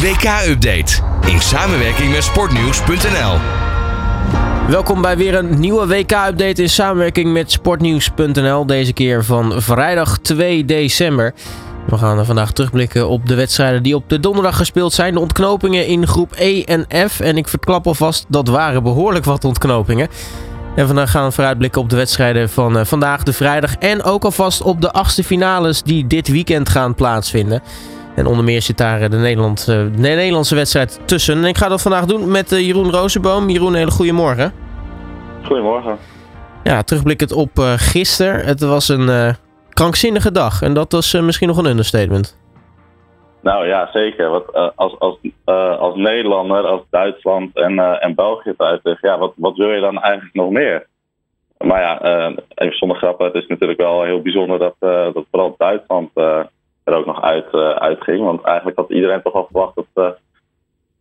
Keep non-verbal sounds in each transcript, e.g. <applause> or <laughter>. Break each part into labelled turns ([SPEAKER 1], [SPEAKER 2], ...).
[SPEAKER 1] WK-update in samenwerking met sportnieuws.nl.
[SPEAKER 2] Welkom bij weer een nieuwe WK-update in samenwerking met sportnieuws.nl. Deze keer van vrijdag 2 december. We gaan vandaag terugblikken op de wedstrijden die op de donderdag gespeeld zijn. De ontknopingen in groep E en F. En ik verklap alvast, dat waren behoorlijk wat ontknopingen. En vandaag gaan we vooruitblikken op de wedstrijden van uh, vandaag, de vrijdag. En ook alvast op de achtste finales die dit weekend gaan plaatsvinden. En onder meer zit daar de, Nederland, de Nederlandse wedstrijd tussen. En ik ga dat vandaag doen met Jeroen Rozenboom. Jeroen, hele goede morgen.
[SPEAKER 3] Goedemorgen.
[SPEAKER 2] Ja, terugblikkend op uh, gisteren. Het was een uh, krankzinnige dag. En dat was uh, misschien nog een understatement.
[SPEAKER 3] Nou ja, zeker. Want, als, als, als Nederlander, als Duitsland en, en België uitleggen, ja, wat, wat wil je dan eigenlijk nog meer? Maar ja, even zonder grappen, het is natuurlijk wel heel bijzonder dat, dat vooral Duitsland er ook nog uit, uitging. Want eigenlijk had iedereen toch al verwacht dat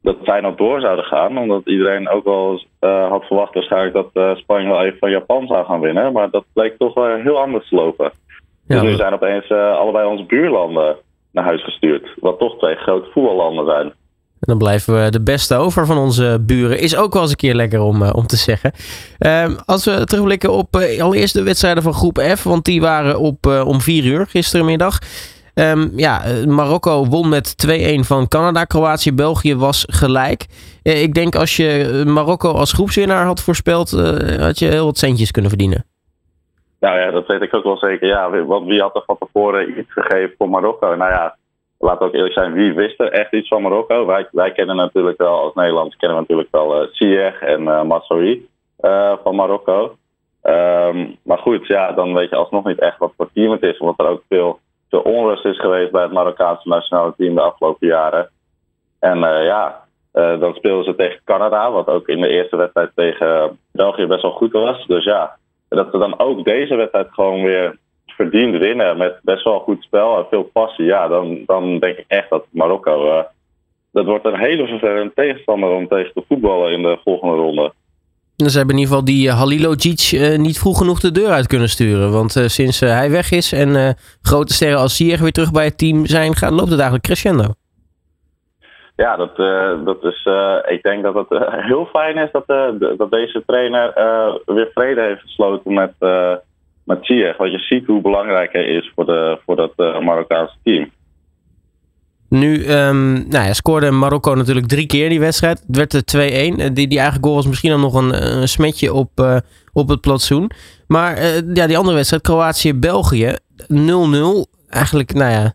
[SPEAKER 3] dat Feyenoord door zouden gaan. Omdat iedereen ook wel uh, had verwacht waarschijnlijk dat Spanje wel even van Japan zou gaan winnen. Maar dat bleek toch wel heel anders te lopen. Ja, dus nu zijn opeens allebei onze buurlanden naar huis gestuurd. Wat toch twee grote voetballanden zijn.
[SPEAKER 2] En dan blijven we de beste over van onze buren. Is ook wel eens een keer lekker om, om te zeggen. Ehm, als we terugblikken op allereerst de wedstrijden van groep F. Want die waren op, om vier uur gisterenmiddag. Um, ja, Marokko won met 2-1 van Canada. Kroatië, België was gelijk. Uh, ik denk als je Marokko als groepswinnaar had voorspeld, had je heel wat centjes kunnen verdienen.
[SPEAKER 3] Nou ja, dat weet ik ook wel zeker. Ja, want wie had er van tevoren iets gegeven voor Marokko? Nou ja, we ook eerlijk zijn, wie wist er echt iets van Marokko? Wij, wij kennen natuurlijk wel, als Nederlands kennen we natuurlijk wel uh, Ziyech en uh, van Marokko. Um, maar goed, ja, dan weet je alsnog niet echt wat voor team het is. Omdat er ook veel de onrust is geweest bij het Marokkaanse nationale team de afgelopen jaren. En uh, ja, uh, dan speelden ze tegen Canada, wat ook in de eerste wedstrijd tegen België best wel goed was. Dus ja, dat ze dan ook deze wedstrijd gewoon weer verdiend winnen met best wel goed spel en veel passie. Ja, dan, dan denk ik echt dat Marokko. Dat wordt een hele vervelende tegenstander om tegen te voetballen in de volgende ronde.
[SPEAKER 2] Ze hebben in ieder geval die Halilodzic uh, niet vroeg genoeg de deur uit kunnen sturen. Want uh, sinds hij weg is en grote sterren als Ziyech weer terug bij het team zijn, gaat, loopt het eigenlijk crescendo.
[SPEAKER 3] Ja, dat, dat is, ik denk dat het heel fijn is dat, dat deze trainer weer vrede heeft gesloten met, met. Want je ziet hoe belangrijk hij is voor, de, voor dat Marokkaanse team.
[SPEAKER 2] Nu um, nou ja, scoorde Marokko natuurlijk drie keer die wedstrijd. Het werd de 2-1. Die, die eigen goal was misschien dan nog een, een smetje op, uh, op het plantsoen. Maar uh, ja, die andere wedstrijd, Kroatië-België, 0-0. Eigenlijk, nou ja,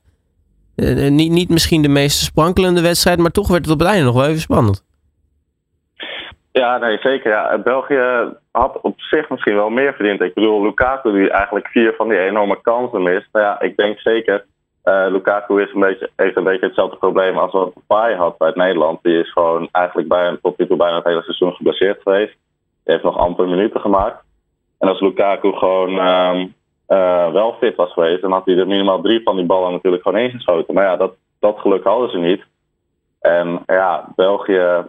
[SPEAKER 2] niet, niet misschien de meest sprankelende wedstrijd, maar toch werd het op het einde nog wel even spannend.
[SPEAKER 3] Ja, nee, zeker. Ja. België had op zich misschien wel meer verdiend. Ik bedoel, Lukaku die eigenlijk vier van die enorme kansen mist. Nou ja, ik denk zeker uh, Lukaku is een beetje, heeft een beetje hetzelfde probleem als wat Pai had bij het Nederland. Die is gewoon eigenlijk bijna, tot nu toe bijna het hele seizoen geblesseerd geweest. Die heeft nog amper minuten gemaakt. En als Lukaku gewoon um, uh, wel fit was geweest, dan had hij er minimaal drie van die ballen natuurlijk gewoon ingeschoten. Maar ja, dat, dat geluk hadden ze niet. En ja, België,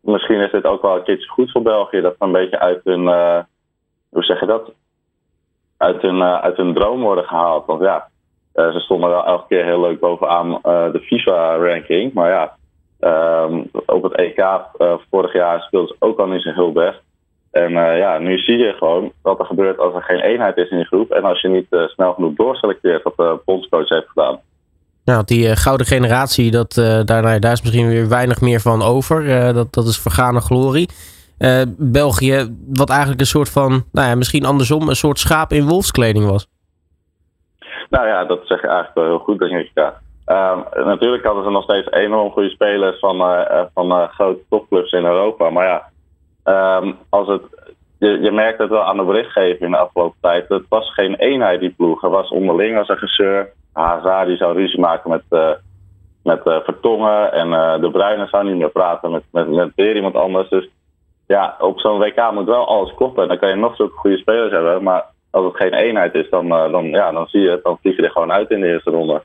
[SPEAKER 3] misschien is dit ook wel een keertje goed voor België. Dat ze een beetje uit hun, uh, hoe zeg je dat? Uit hun, uit hun droom worden gehaald. Want ja, ze stonden wel elke keer heel leuk bovenaan uh, de FIFA-ranking. Maar ja, um, op het EK uh, vorig jaar speelden ze ook al niet zo heel best. En ja, nu zie je gewoon wat er gebeurt als er geen eenheid is in die groep. En als je niet snel genoeg doorselecteert, wat de bondscoach heeft gedaan.
[SPEAKER 2] Nou, die gouden generatie, dat, daar, daar is misschien weer weinig meer van over. dat, dat is vergane glorie. België, wat eigenlijk een soort van, nou ja, misschien andersom, een soort schaap in wolfskleding was.
[SPEAKER 3] Nou ja, dat zeg je eigenlijk wel heel goed, denk ik. Ja. Natuurlijk hadden ze nog steeds enorm goede spelers van, uh, van uh, grote topclubs in Europa. Maar ja, um, als het, je, je merkt het wel aan de berichtgeving in de afgelopen tijd. Het was geen eenheid die ploeg. Er was onderling als een gezeur. Hazard die zou ruzie maken met, met Vertongen. En De Bruyne zou niet meer praten met, met, met weer iemand anders. Dus ja, op zo'n WK moet wel alles kloppen. En dan kan je nog zulke goede spelers hebben. Maar als het geen eenheid is, dan, uh, dan, ja, dan zie je het. Dan vlieg je er gewoon uit in de eerste ronde.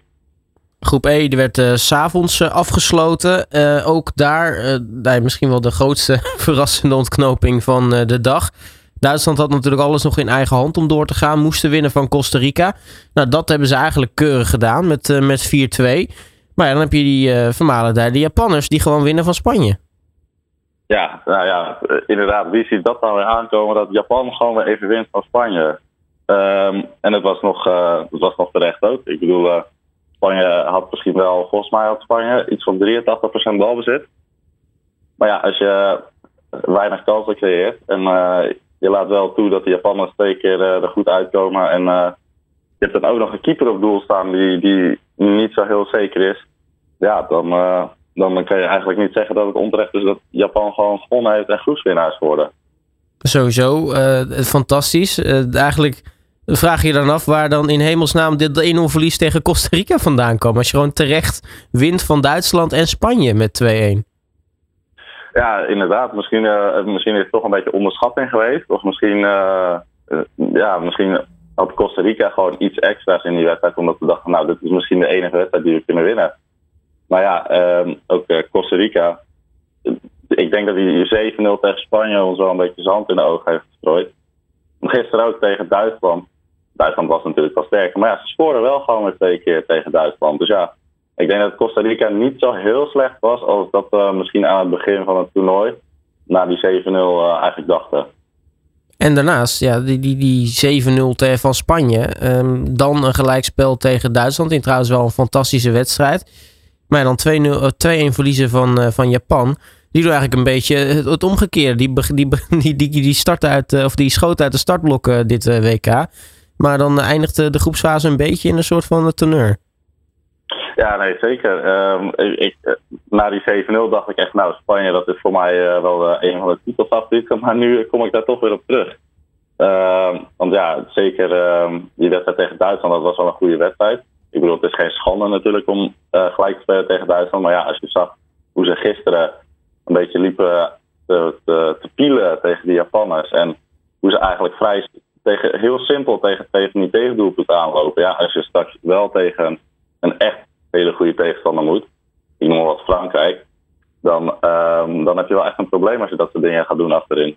[SPEAKER 2] Groep E die werd uh, s'avonds uh, afgesloten. ook daar uh, misschien wel de grootste <laughs> verrassende ontknoping van de dag. Duitsland had natuurlijk alles nog in eigen hand om door te gaan. Moesten winnen van Costa Rica. Nou, dat hebben ze eigenlijk keurig gedaan met, met 4-2. Maar ja, dan heb je die uh, vermalen daar, de Japanners, die gewoon winnen van Spanje.
[SPEAKER 3] Ja, nou ja, inderdaad. Wie ziet dat nou weer aankomen dat Japan gewoon weer even wint van Spanje? Um, en het was, nog, uh, het was nog terecht ook. Ik bedoel, uh, Spanje had misschien wel, volgens mij had Spanje iets van 83% balbezit. Maar ja, als je weinig kansen creëert en uh, je laat wel toe dat de Japanners twee keer er goed uitkomen. En je hebt dan ook nog een keeper op doel staan die, die niet zo heel zeker is. Ja, dan, dan kan je eigenlijk niet zeggen dat het onterecht is dat Japan gewoon gewonnen heeft en groepswinnaars geworden.
[SPEAKER 2] Sowieso, fantastisch. eigenlijk vraag je dan af waar dan in hemelsnaam dit 1-0 verlies tegen Costa Rica vandaan komt. Als je gewoon terecht wint van Duitsland en Spanje met
[SPEAKER 3] 2-1. Ja, inderdaad. Misschien, uh, misschien is het toch een beetje onderschatting geweest. Of misschien, uh, ja, misschien had Costa Rica gewoon iets extra's in die wedstrijd. Omdat we dachten, nou, dit is misschien de enige wedstrijd die we kunnen winnen. Maar ja, uh, ook Costa Rica. Ik denk dat die 7-0 tegen Spanje ons wel een beetje zand in de ogen heeft gestrooid. Gisteren ook tegen Duitsland. Duitsland was natuurlijk wel sterker. Maar ja, ze scoren wel gewoon weer twee keer tegen Duitsland. Dus ja, ik denk dat Costa Rica niet zo heel slecht was als dat misschien aan het begin van het toernooi, na die 7-0, uh, eigenlijk dachten.
[SPEAKER 2] En daarnaast, ja, die, die, die 7-0 van Spanje. Um, dan een gelijkspel tegen Duitsland. In trouwens wel een fantastische wedstrijd. Maar dan 2-1 uh, verliezen van, uh, van Japan. Die doen eigenlijk een beetje het omgekeerde. <laughs> Die, die, die, die, die, uit, of die schoot uit de startblokken dit WK. Maar dan eindigt de groepsfase een beetje in een soort van teneur.
[SPEAKER 3] Ja, nee, zeker. Um, ik, na die 7-0 dacht ik echt, nou, Spanje, dat is voor mij wel een van de titelfavorieten. <laughs> Maar nu kom ik daar toch weer op terug. Uh, want ja, zeker ehm, die wedstrijd tegen Duitsland, dat was wel een goede wedstrijd. Ik bedoel, het is geen schande natuurlijk om gelijk te spelen tegen Duitsland. Maar ja, als je zag hoe ze gisteren een beetje liepen te, te, te pielen tegen de Japanners. En hoe ze eigenlijk vrij tegen, heel simpel tegen van die tegendoelpunten aanlopen. Ja, als je straks wel tegen een echt hele goede tegenstander moet, ik noem wat Frankrijk, dan, um, dan heb je wel echt een probleem als je dat soort dingen gaat doen achterin.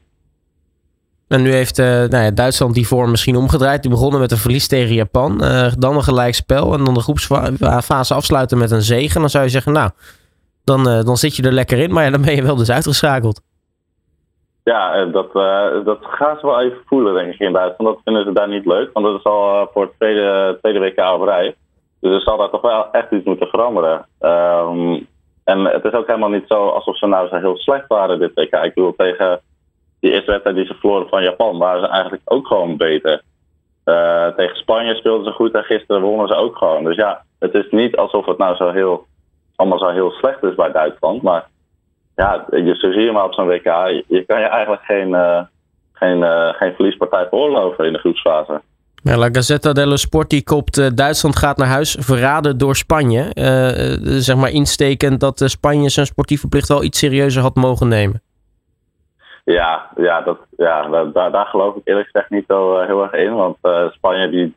[SPEAKER 2] En nu heeft uh, nou ja, Duitsland die vorm misschien omgedraaid. Die begonnen met een verlies tegen Japan. Uh, dan een gelijkspel. En dan de groepsfase afsluiten met een zegen. Dan zou je zeggen, nou, dan, uh, dan zit je er lekker in. Maar ja, dan ben je wel dus uitgeschakeld.
[SPEAKER 3] Ja, eh, dat, uh, dat gaan ze wel even voelen, denk ik, in Duitsland. Dat vinden ze daar niet leuk, want dat is al uh, voor het tweede, tweede WK op rij. Dus er zal daar toch wel echt iets moeten veranderen. Um, en het is ook helemaal niet zo alsof ze nou zo heel slecht waren dit WK. Ik bedoel, tegen die eerste wedstrijd die ze verloren van Japan, waren ze eigenlijk ook gewoon beter. Uh, tegen Spanje speelden ze goed en gisteren wonnen ze ook gewoon. Dus ja, het is niet alsof het nou zo heel, allemaal zo heel slecht is bij Duitsland, maar ja, je, zo zie je maar op zo'n WK. Je kan je eigenlijk geen, uh, geen, uh, geen verliespartij veroorloven in de groepsfase.
[SPEAKER 2] Ja, La Gazzetta dello Sport die kopt uh, Duitsland gaat naar huis verraden door Spanje. zeg maar instekend dat Spanje zijn sportieve plicht wel iets serieuzer had mogen nemen.
[SPEAKER 3] Ja, ja, dat, ja daar, daar geloof ik eerlijk gezegd niet zo heel erg in. Want Spanje die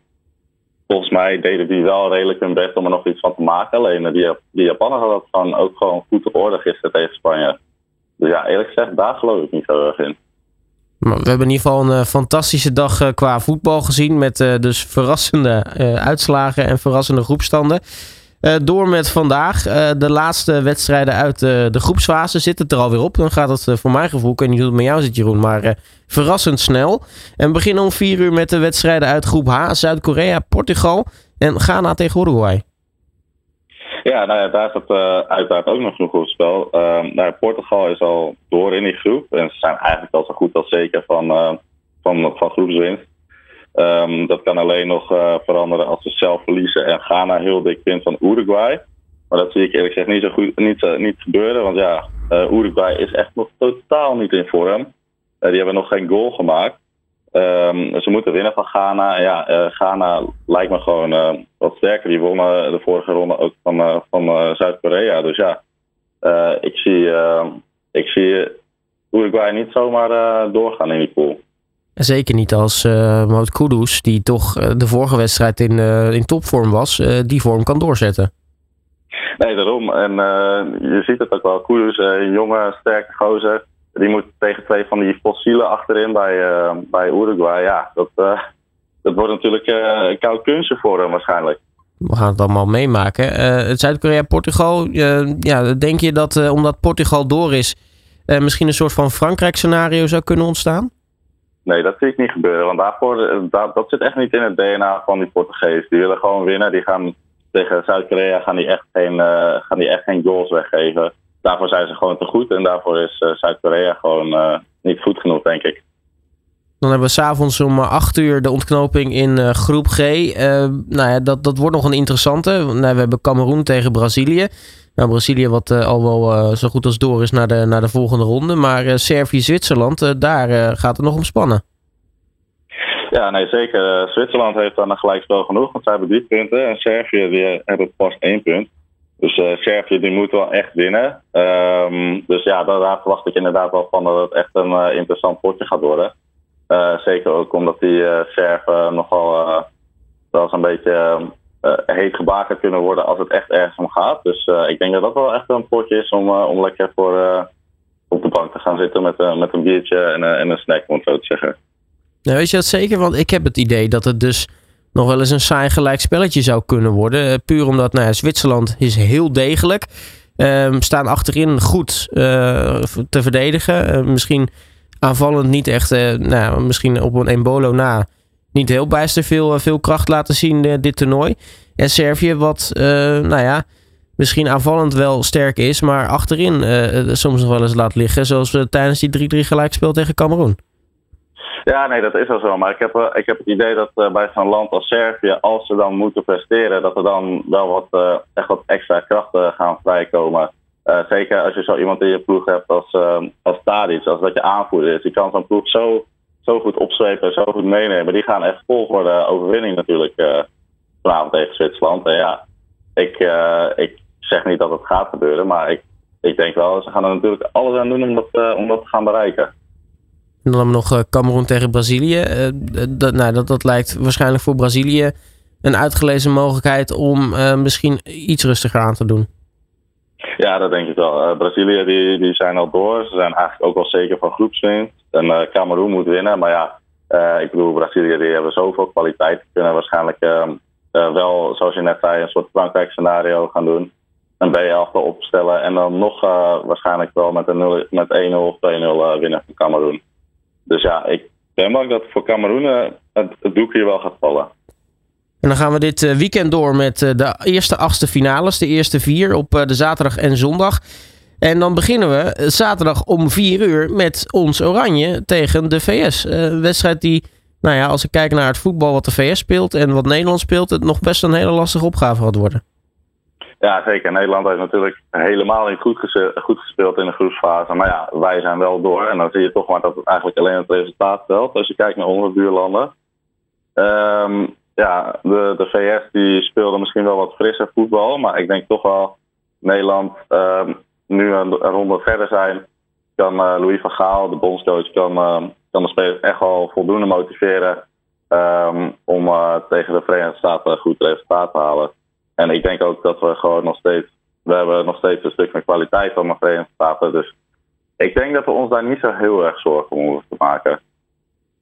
[SPEAKER 3] volgens mij deden die wel redelijk hun best om er nog iets van te maken. Alleen die, die Japanners hadden het van ook gewoon goed op orde gisteren tegen Spanje. Dus ja, eerlijk gezegd, daar geloof ik niet zo erg in.
[SPEAKER 2] We hebben in ieder geval een uh, fantastische dag uh, qua voetbal gezien. Met dus verrassende uitslagen en verrassende groepstanden. Uh, door met vandaag. Uh, de laatste wedstrijden uit uh, de groepsfase zit het er alweer op. Dan gaat het voor mijn gevoel, ik weet niet hoe het met jou zit Jeroen, maar verrassend snel. En we beginnen om vier uur met de wedstrijden uit groep H. Zuid-Korea, Portugal en Ghana tegen Uruguay.
[SPEAKER 3] Ja, nou ja, daar het uiteraard ook nog een goed spel. nou, Portugal is al door in die groep. En ze zijn eigenlijk al zo goed als zeker van, van, van groepswinst. Um, dat kan alleen nog uh, veranderen als ze zelf verliezen en Ghana heel dik wint van Uruguay. Maar dat zie ik eerlijk gezegd niet zo goed niet, uh, niet gebeuren. Want ja, uh, Uruguay is echt nog totaal niet in vorm. die hebben nog geen goal gemaakt. Um, ze moeten winnen van Ghana. Ja, Ghana lijkt me gewoon wat sterker. Die wonnen de vorige ronde ook van, van Zuid-Korea. Dus ja, ik zie, ik zie Uruguay niet zomaar doorgaan in die pool.
[SPEAKER 2] Zeker niet als uh, Mout Kudus, die toch uh, de vorige wedstrijd in, uh, in topvorm was, die vorm kan doorzetten.
[SPEAKER 3] Nee, daarom. En je ziet het ook wel. Kudus, een jonge, sterke gozer. Die moet tegen twee van die fossielen achterin bij, bij Uruguay. Ja, dat, dat wordt natuurlijk een koud kunstje voor hem waarschijnlijk.
[SPEAKER 2] we gaan het allemaal meemaken. Zuid-Korea-Portugal, ja, denk je dat omdat Portugal door is, misschien een soort van Frankrijk-scenario zou kunnen ontstaan?
[SPEAKER 3] Nee, dat zie ik niet gebeuren. Want daarvoor, dat, dat zit echt niet in het DNA van die Portugees. Die willen gewoon winnen. Die gaan tegen Zuid-Korea gaan die echt geen, gaan die echt geen goals weggeven. Daarvoor zijn ze gewoon te goed. En daarvoor is Zuid-Korea gewoon niet goed genoeg, denk ik.
[SPEAKER 2] Dan hebben we s'avonds om 8 uur de ontknoping in uh, groep G. Uh, nou ja, dat, dat wordt nog een interessante. Nou, we hebben Cameroen tegen Brazilië. Nou, Brazilië wat al wel zo goed als door is naar de, naar de volgende ronde. Maar Servië-Zwitserland, daar gaat het nog om spannen.
[SPEAKER 3] Ja, nee, zeker. Zwitserland heeft dan een gelijkspel genoeg, want zij hebben drie punten. En Servië die hebben pas één punt. Dus Servië die moet wel echt winnen. Um, dus ja, daar verwacht ik inderdaad wel van dat het echt een interessant potje gaat worden. Eh, zeker ook omdat die uh, Serven nogal uh, wel eens een beetje heet gebakerd kunnen worden als het echt ergens om gaat. Dus ik denk dat dat wel echt een potje is om, om lekker voor, op de bank te gaan zitten met, met een biertje en, en een snack, om het zo te zeggen.
[SPEAKER 2] Nou, weet je dat zeker? Want ik heb het idee dat het dus nog wel eens een saai gelijk spelletje zou kunnen worden. puur omdat nou Zwitserland is heel degelijk. Um, staan achterin goed te verdedigen. misschien aanvallend niet echt, uh, nou, misschien op een Embolo na, niet heel bijster veel, eh, veel kracht laten zien uh, dit toernooi. En Servië wat, nou ja, misschien aanvallend wel sterk is, maar achterin soms nog wel eens laat liggen. Zoals we tijdens die 3-3 gelijkspel tegen Cameroen.
[SPEAKER 3] Ja, nee, dat is wel zo. Maar ik heb, ik heb het idee dat bij zo'n land als Servië, als ze dan moeten presteren, dat er dan wel wat, echt wat extra krachten gaan vrijkomen. Uh, zeker als je zo iemand in je ploeg hebt als, uh, als Tadic, als dat je aanvoerder is. Die kan zo'n ploeg zo, zo goed opzwepen en zo goed meenemen. Die gaan echt vol voor de overwinning natuurlijk uh, vanavond tegen Zwitserland. En ja, ik, ik zeg niet dat het gaat gebeuren, maar ik, ik denk wel, ze gaan er natuurlijk alles aan doen om dat, om dat te gaan bereiken.
[SPEAKER 2] En dan nog Cameroen tegen Brazilië. dat, nou, dat, dat lijkt waarschijnlijk voor Brazilië een uitgelezen mogelijkheid om misschien iets rustiger aan te doen.
[SPEAKER 3] Ja, dat denk ik wel. Uh, Brazilië die, die zijn al door. Ze zijn eigenlijk ook wel zeker van groepswinst. En uh, Cameroen moet winnen. Maar ja, uh, ik bedoel, Brazilië die hebben zoveel kwaliteit. Die kunnen waarschijnlijk ehm, wel, zoals je net zei, een soort Frankrijk scenario gaan doen. Een B-elftal opstellen. En dan nog waarschijnlijk wel met, een met 1-0 of 2-0 winnen van Cameroen. Dus ja, ik ben bang dat voor Cameroen het, het doek hier wel gaat vallen.
[SPEAKER 2] En dan gaan we dit eh, weekend door met eh, de eerste achtste finales. De eerste vier op eh, de zaterdag en zondag. En dan beginnen we zaterdag om vier uur met ons Oranje tegen de VS. Een wedstrijd die, nou ja, als ik kijk naar het voetbal wat de VS speelt en wat Nederland speelt, het nog best een hele lastige opgave gaat worden.
[SPEAKER 3] Ja, zeker. Nederland heeft natuurlijk helemaal niet goed, goed gespeeld in de groepsfase. Maar ja, wij zijn wel door. En dan zie je toch maar dat het eigenlijk alleen het resultaat telt. Als je kijkt naar onze buurlanden. Um, ja, de, de VS die speelde misschien wel wat frisser voetbal. Maar ik denk toch wel Nederland uh, nu een, ronde verder zijn. Kan uh, Louis van Gaal, de bondscoach, kan, uh, kan de spelers echt wel voldoende motiveren. Um, om uh, tegen de Verenigde Staten goed resultaat te halen. En ik denk ook dat we gewoon nog steeds. We hebben nog steeds een stuk meer kwaliteit van de Verenigde Staten. Dus ik denk dat we ons daar niet zo heel erg zorgen om hoeven te maken.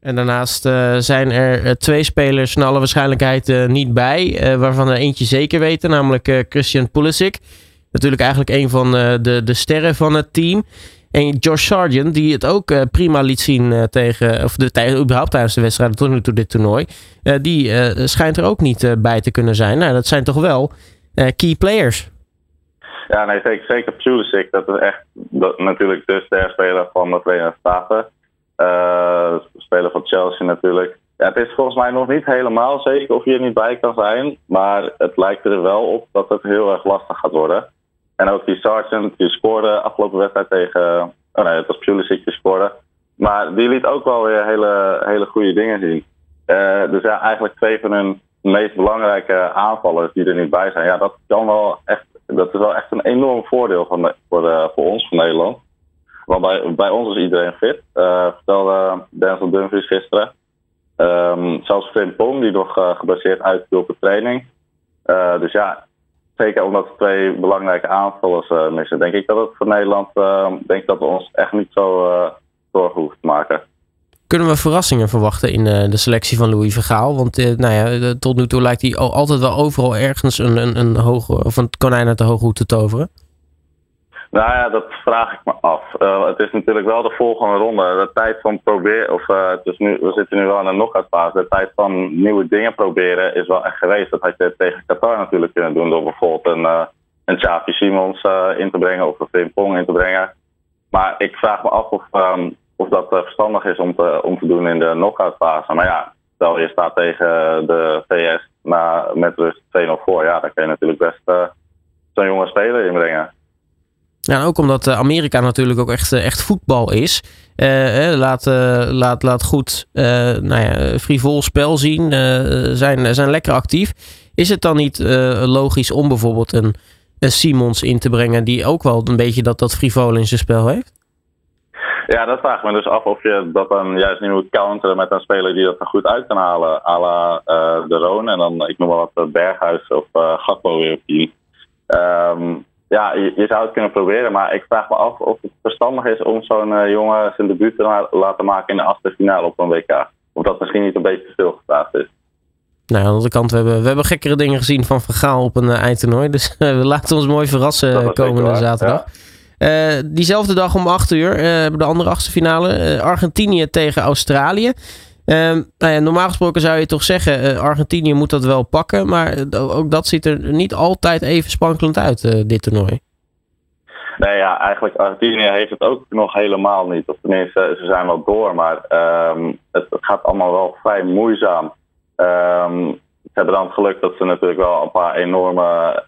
[SPEAKER 2] En daarnaast uh, zijn er uh, twee spelers naar alle waarschijnlijkheid uh, niet bij. waarvan er eentje zeker weten, namelijk Christian Pulisic. Natuurlijk eigenlijk een van de, de sterren van het team. En Josh Sargent, die het ook prima liet zien tegen, of de, überhaupt tijdens de wedstrijd tot nu toe dit toernooi. die schijnt er ook niet bij te kunnen zijn. Nou, dat zijn toch wel key players.
[SPEAKER 3] Ja, nee, zeker, zeker Pulisic. Dat is echt natuurlijk de sterspeler van de Verenigde Staten. Uh, speler van Chelsea natuurlijk. Het is volgens mij nog niet helemaal zeker of je er niet bij kan zijn. Maar het lijkt er wel op dat het heel erg lastig gaat worden. En ook die Sargent, die scoorde afgelopen wedstrijd tegen... Oh nee, het was Pulisic die scoorde. Maar die liet ook wel weer hele, hele goede dingen zien. Uh, dus ja, eigenlijk twee van hun meest belangrijke aanvallers die er niet bij zijn. Ja, dat kan wel echt... Dat is wel echt een enorm voordeel van voor, de, voor ons, van Nederland. Want bij, bij ons is iedereen fit. Uh, vertelde Denzel Dumfries gisteren. Um, zelfs Finn Pong, die nog uh, gebaseerd uitviel op de training. Uh, dus ja, zeker omdat we twee belangrijke aanvallers missen, denk ik dat het voor Nederland, denk dat we ons echt niet zo zorgen hoeven te maken.
[SPEAKER 2] kunnen we verrassingen verwachten in de selectie van Louis Vergaal? Want nou ja, tot nu toe lijkt hij altijd wel overal ergens een, een, een, hoge, of een konijn uit de hoge hoed te toveren.
[SPEAKER 3] Nou ja, dat vraag ik me af. Uh, het is natuurlijk wel de volgende ronde. De tijd van proberen, of uh, het is nu, we zitten nu wel in een knock-out fase. De tijd van nieuwe dingen proberen is wel echt geweest. Dat had je tegen Qatar natuurlijk kunnen doen door bijvoorbeeld een, uh, een Xavi Simons in te brengen of een Frimpong in te brengen. Maar ik vraag me af of, um, of dat verstandig is om te, om te doen in de knock-out fase. Maar ja, stel je staat tegen de VS na, met rust 2-0 voor. Ja, dan kun je natuurlijk best zo'n jonge speler inbrengen.
[SPEAKER 2] En ook omdat eh, Amerika natuurlijk ook echt, eh, echt voetbal is. Uh, laat, laat, laat goed nou ja, frivol spel zien. zijn, zijn lekker actief. Is het dan niet logisch om bijvoorbeeld een, een Simons in te brengen... die ook wel een beetje dat, dat frivol in zijn spel heeft?
[SPEAKER 3] Ja, dat vraag ik me dus af of je dat dan juist niet moet counteren met een speler die dat er goed uit kan halen. à la De Roon en dan, ik noem maar wat, Berghuis of uh, Gakpo weer op die. Um, ja, je, zou het kunnen proberen, maar ik vraag me af of het verstandig is om zo'n uh, jongen zijn debuut te laten maken in de achtste finale op een WK. Of dat misschien niet een beetje te veel gevraagd is.
[SPEAKER 2] Nou, aan de andere kant, we hebben, we hebben gekkere dingen gezien van Vergaal op een uh, eindtoernooi. Dus <laughs> we laten ons mooi verrassen komende zaterdag. diezelfde dag om 8 uur hebben de andere achtste finale. Argentinië tegen Australië. Um, nou ja, normaal gesproken zou je toch zeggen, uh, Argentinië moet dat wel pakken. Maar ook dat ziet er niet altijd even sprankelend uit, uh, dit toernooi.
[SPEAKER 3] Nee, ja, eigenlijk Argentinië heeft het ook nog helemaal niet. Of tenminste, ze zijn wel door, maar um, het, gaat allemaal wel vrij moeizaam. Um, ze hebben dan het geluk dat ze natuurlijk wel een paar enorme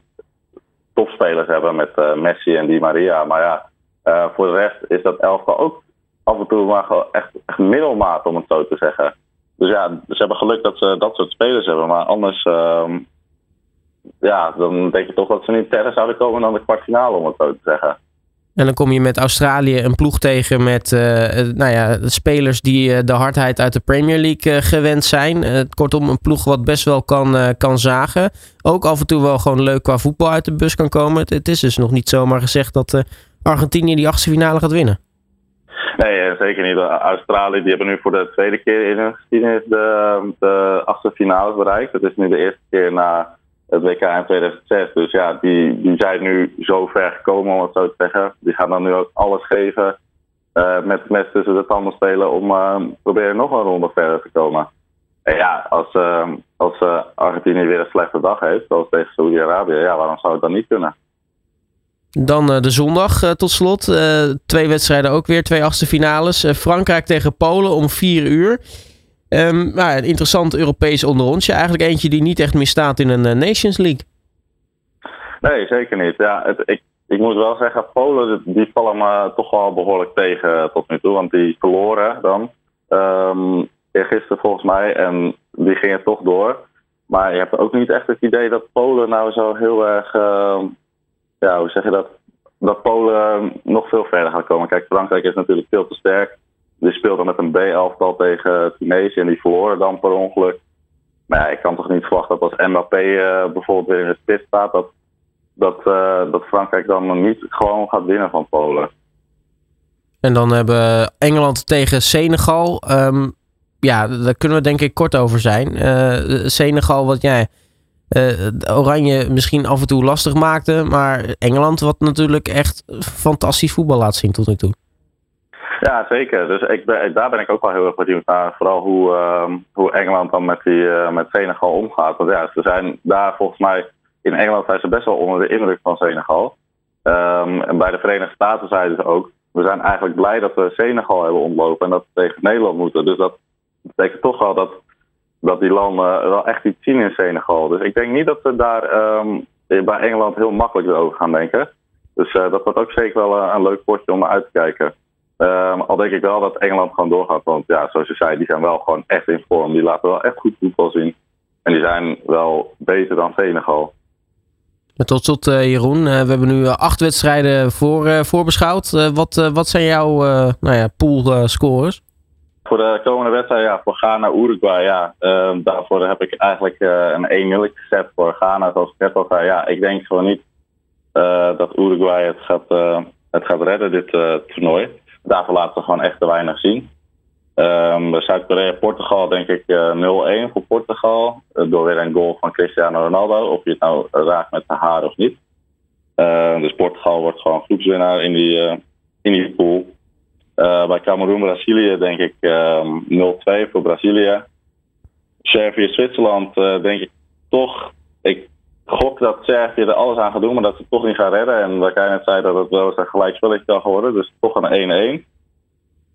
[SPEAKER 3] topspelers hebben met Messi en Di Maria. Maar ja, voor de rest is dat elftal ook af en toe maar gewoon echt, echt om het zo te zeggen. Dus ja, ze hebben geluk dat ze dat soort spelers hebben. Maar anders, uh, ja, dan denk je toch dat ze niet verder zouden komen dan de kwartfinale, om het zo te zeggen.
[SPEAKER 2] En dan kom je met Australië een ploeg tegen met uh, nou ja, spelers die uh, de hardheid uit de Premier League gewend zijn. kortom, een ploeg wat best wel kan, kan zagen. Ook af en toe wel gewoon leuk qua voetbal uit de bus kan komen. Het, het is dus nog niet zomaar gezegd dat Argentinië die achtste finale gaat winnen.
[SPEAKER 3] Nee, eh, zeker niet. Australië die hebben nu voor de tweede keer in hun geschiedenis de, de achtste bereikt. Dat is nu de eerste keer na het WK in 2006. Dus ja, die, die zijn nu zo ver gekomen, om het zo te zeggen. Die gaan dan nu ook alles geven uh, met mes tussen de tanden spelen om uh, proberen nog een ronde verder te komen. En ja, als, uh, als Argentinië weer een slechte dag heeft, zoals tegen Saudi-Arabië, ja, waarom zou het dan niet kunnen?
[SPEAKER 2] Dan uh, de zondag uh, tot slot. Uh, twee wedstrijden ook weer, twee achtste finales. Frankrijk tegen Polen om vier uur. Um, nou, een interessant Europees onderrondje. Eigenlijk eentje die niet echt meer staat in een Nations League.
[SPEAKER 3] Nee, zeker niet. Ja, het, ik, ik moet wel zeggen, Polen die vallen me toch wel behoorlijk tegen tot nu toe. Want die verloren dan um, gisteren volgens mij. En die gingen toch door. Maar je hebt ook niet echt het idee dat Polen nou zo heel erg ehm, ja, hoe zeg je dat? Dat Polen nog veel verder gaat komen. Kijk, Frankrijk is natuurlijk veel te sterk. Die speelde met een B-elftal tegen Tunesië en die verloren dan per ongeluk. Maar ik kan toch niet verwachten dat als Mbappé uh, bijvoorbeeld weer in het spits staat, dat, dat, uh, dat Frankrijk dan niet gewoon gaat winnen van Polen.
[SPEAKER 2] En dan hebben Engeland tegen Senegal. Um, ja, daar kunnen we denk ik kort over zijn. Uh, Senegal, wat jij Oranje misschien af en toe lastig maakte. Maar Engeland wat natuurlijk echt fantastisch voetbal laat zien tot nu toe.
[SPEAKER 3] Ja, zeker. Dus ik daar ben ik ook wel heel erg benieuwd naar. Vooral hoe, uh, hoe Engeland dan met, die, uh, met Senegal omgaat. Want ja, ze zijn daar volgens mij... In Engeland zijn ze best wel onder de indruk van Senegal. Um, en bij de Verenigde Staten zeiden ze ook... We zijn eigenlijk blij dat we Senegal hebben ontlopen en dat we tegen Nederland moeten. Dus dat betekent toch wel dat dat die landen wel echt iets zien in Senegal. Dus ik denk niet dat we daar um, bij Engeland heel makkelijk over gaan denken. Dus uh, dat wordt ook zeker wel uh, een leuk potje om uit te kijken. Um, al denk ik wel dat Engeland gewoon doorgaat. Want ja, zoals je zei, die zijn wel gewoon echt in vorm. Die laten wel echt goed voetbal zien. En die zijn wel beter dan Senegal.
[SPEAKER 2] Tot slot, uh, Jeroen. we hebben nu acht wedstrijden voor, voorbeschouwd. wat, wat zijn jouw nou ja, poolscores?
[SPEAKER 3] Voor de komende wedstrijd, ja, voor Ghana, Uruguay, ja. Uh, daarvoor heb ik eigenlijk uh, een 1-0 gezet voor Ghana, zoals ik net al zei. Ja, ik denk gewoon niet uh, dat Uruguay het gaat, het gaat redden, dit toernooi. Daarvoor laten we gewoon echt te weinig zien. Ehm, Zuid-Korea-Portugal denk ik 0-1 voor Portugal. door weer een goal van Cristiano Ronaldo. Of je het nou raakt met de haar of niet. Ehm, dus Portugal wordt gewoon groepswinnaar in die, in die pool. Bij Cameroen-Brazilië denk ik 0-2 voor Brazilië. Servië-Zwitserland denk ik toch. Ik gok dat Servië er alles aan gaat doen, maar dat ze toch niet gaan redden. En wat jij net zei, dat het wel eens een gelijkspelletje kan worden. Dus toch een 1-1.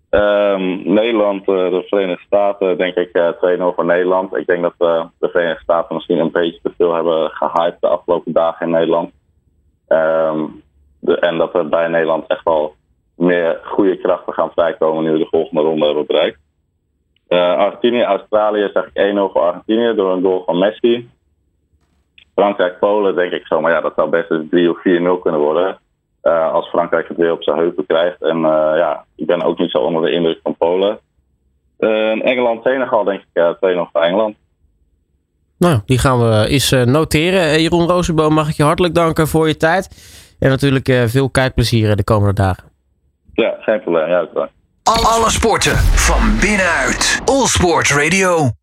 [SPEAKER 3] Um, Nederland, uh, de Verenigde Staten, denk ik uh, 2-0 voor Nederland. Ik denk dat de Verenigde Staten misschien een beetje te veel hebben gehyped de afgelopen dagen in Nederland. Um, de, en dat er bij Nederland echt wel meer goede krachten gaan vrijkomen nu we de volgende ronde hebben bereikt. Uh, Argentinië, Australië zeg ik 1-0 voor Argentinië door een goal van Messi. Frankrijk-Polen denk ik zo, maar ja, dat zou best eens 3 of 4-0 kunnen worden. Uh, als Frankrijk het weer op zijn heupen krijgt. En uh, ja, ik ben ook niet zo onder de indruk van Polen. Uh, Engeland-Senegal denk ik 2-0 voor Engeland.
[SPEAKER 2] Nou, die gaan we eens noteren. Jeroen Rozenboom, mag ik je hartelijk danken voor je tijd. En natuurlijk veel kijkplezier de komende dagen.
[SPEAKER 3] Ja, geen probleem. Ja.
[SPEAKER 1] Alle sporten van binnenuit. All Sport Radio.